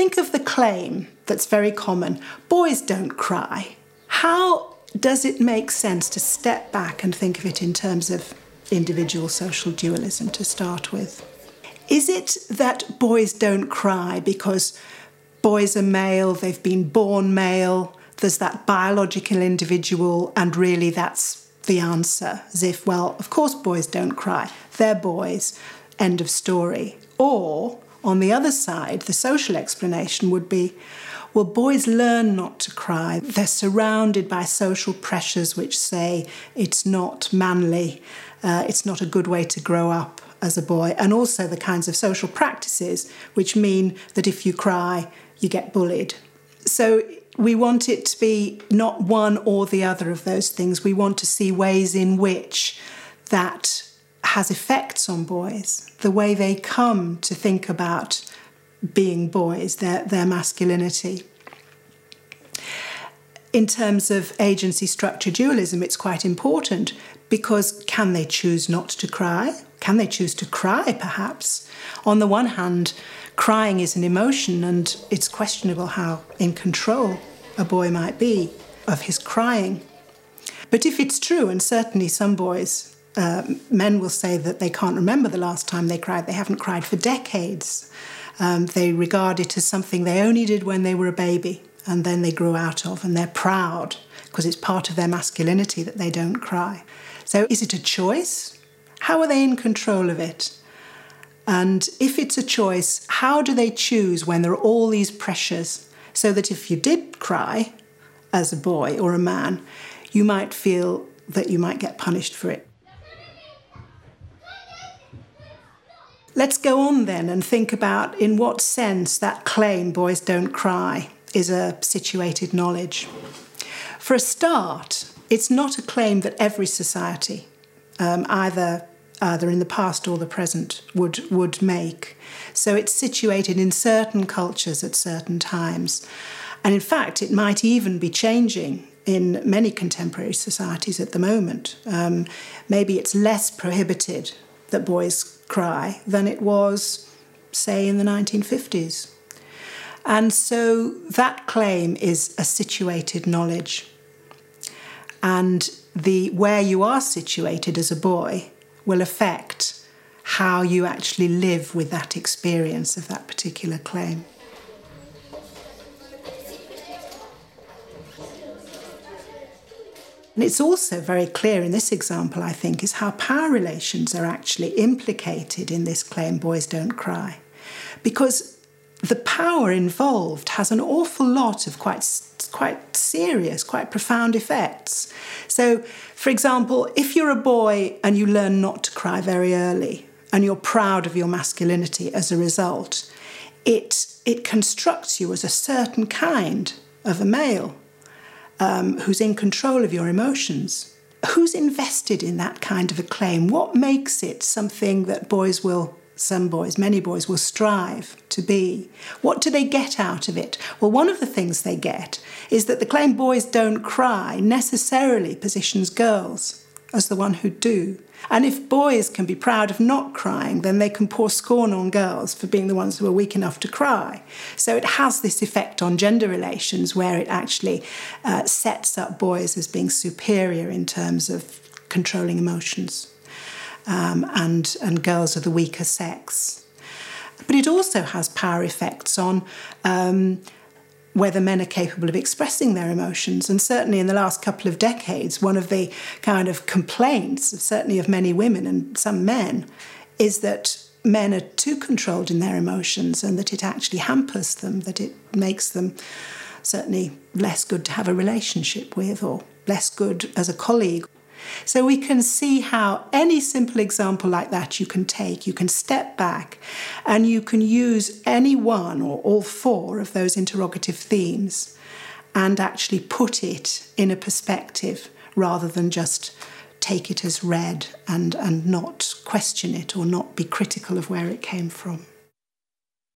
think of the claim that's very common boys don't cry. How does it make sense to step back and think of it in terms of individual social dualism to start with? Is it that boys don't cry because boys are male, they've been born male, there's that biological individual, and really that's the answer? As if, well, of course boys don't cry, they're boys, end of story. Or, on the other side, the social explanation would be, well, boys learn not to cry. They're surrounded by social pressures which say it's not manly, uh, it's not a good way to grow up as a boy, and also the kinds of social practices which mean that if you cry, you get bullied. So we want it to be not one or the other of those things. We want to see ways in which that has effects on boys, the way they come to think about being boys, their, their masculinity. In terms of agency structure dualism, it's quite important because can they choose not to cry? Can they choose to cry, perhaps? On the one hand, crying is an emotion, and it's questionable how in control a boy might be of his crying. But if it's true, and certainly some boys, uh, men will say that they can't remember the last time they cried, they haven't cried for decades. Um, they regard it as something they only did when they were a baby and then they grew out of, and they're proud because it's part of their masculinity that they don't cry. So, is it a choice? How are they in control of it? And if it's a choice, how do they choose when there are all these pressures so that if you did cry as a boy or a man, you might feel that you might get punished for it? Let's go on then and think about in what sense that claim, boys don't cry, is a situated knowledge. For a start, it's not a claim that every society, um, either either in the past or the present, would would make. So it's situated in certain cultures at certain times, and in fact, it might even be changing in many contemporary societies at the moment. Um, maybe it's less prohibited that boys cry than it was, say, in the 1950s. And so that claim is a situated knowledge. And the where you are situated as a boy will affect how you actually live with that experience of that particular claim. And it's also very clear in this example, I think, is how power relations are actually implicated in this claim boys don't cry. Because the power involved has an awful lot of quite quite serious, quite profound effects. So, for example, if you're a boy and you learn not to cry very early and you're proud of your masculinity as a result, it it constructs you as a certain kind of a male um, who's in control of your emotions. Who's invested in that kind of a claim? What makes it something that boys will some boys, many boys, will strive to be. What do they get out of it? Well, one of the things they get is that the claim boys don't cry necessarily positions girls as the one who do. And if boys can be proud of not crying, then they can pour scorn on girls for being the ones who are weak enough to cry. So it has this effect on gender relations where it actually uh, sets up boys as being superior in terms of controlling emotions um, and, and girls are the weaker sex. But it also has power effects on um, whether men are capable of expressing their emotions. And certainly in the last couple of decades, one of the kind of complaints, certainly of many women and some men, is that men are too controlled in their emotions and that it actually hampers them, that it makes them certainly less good to have a relationship with or less good as a colleague. So we can see how any simple example like that you can take, you can step back and you can use any one or all four of those interrogative themes and actually put it in a perspective rather than just take it as read and, and not question it or not be critical of where it came from.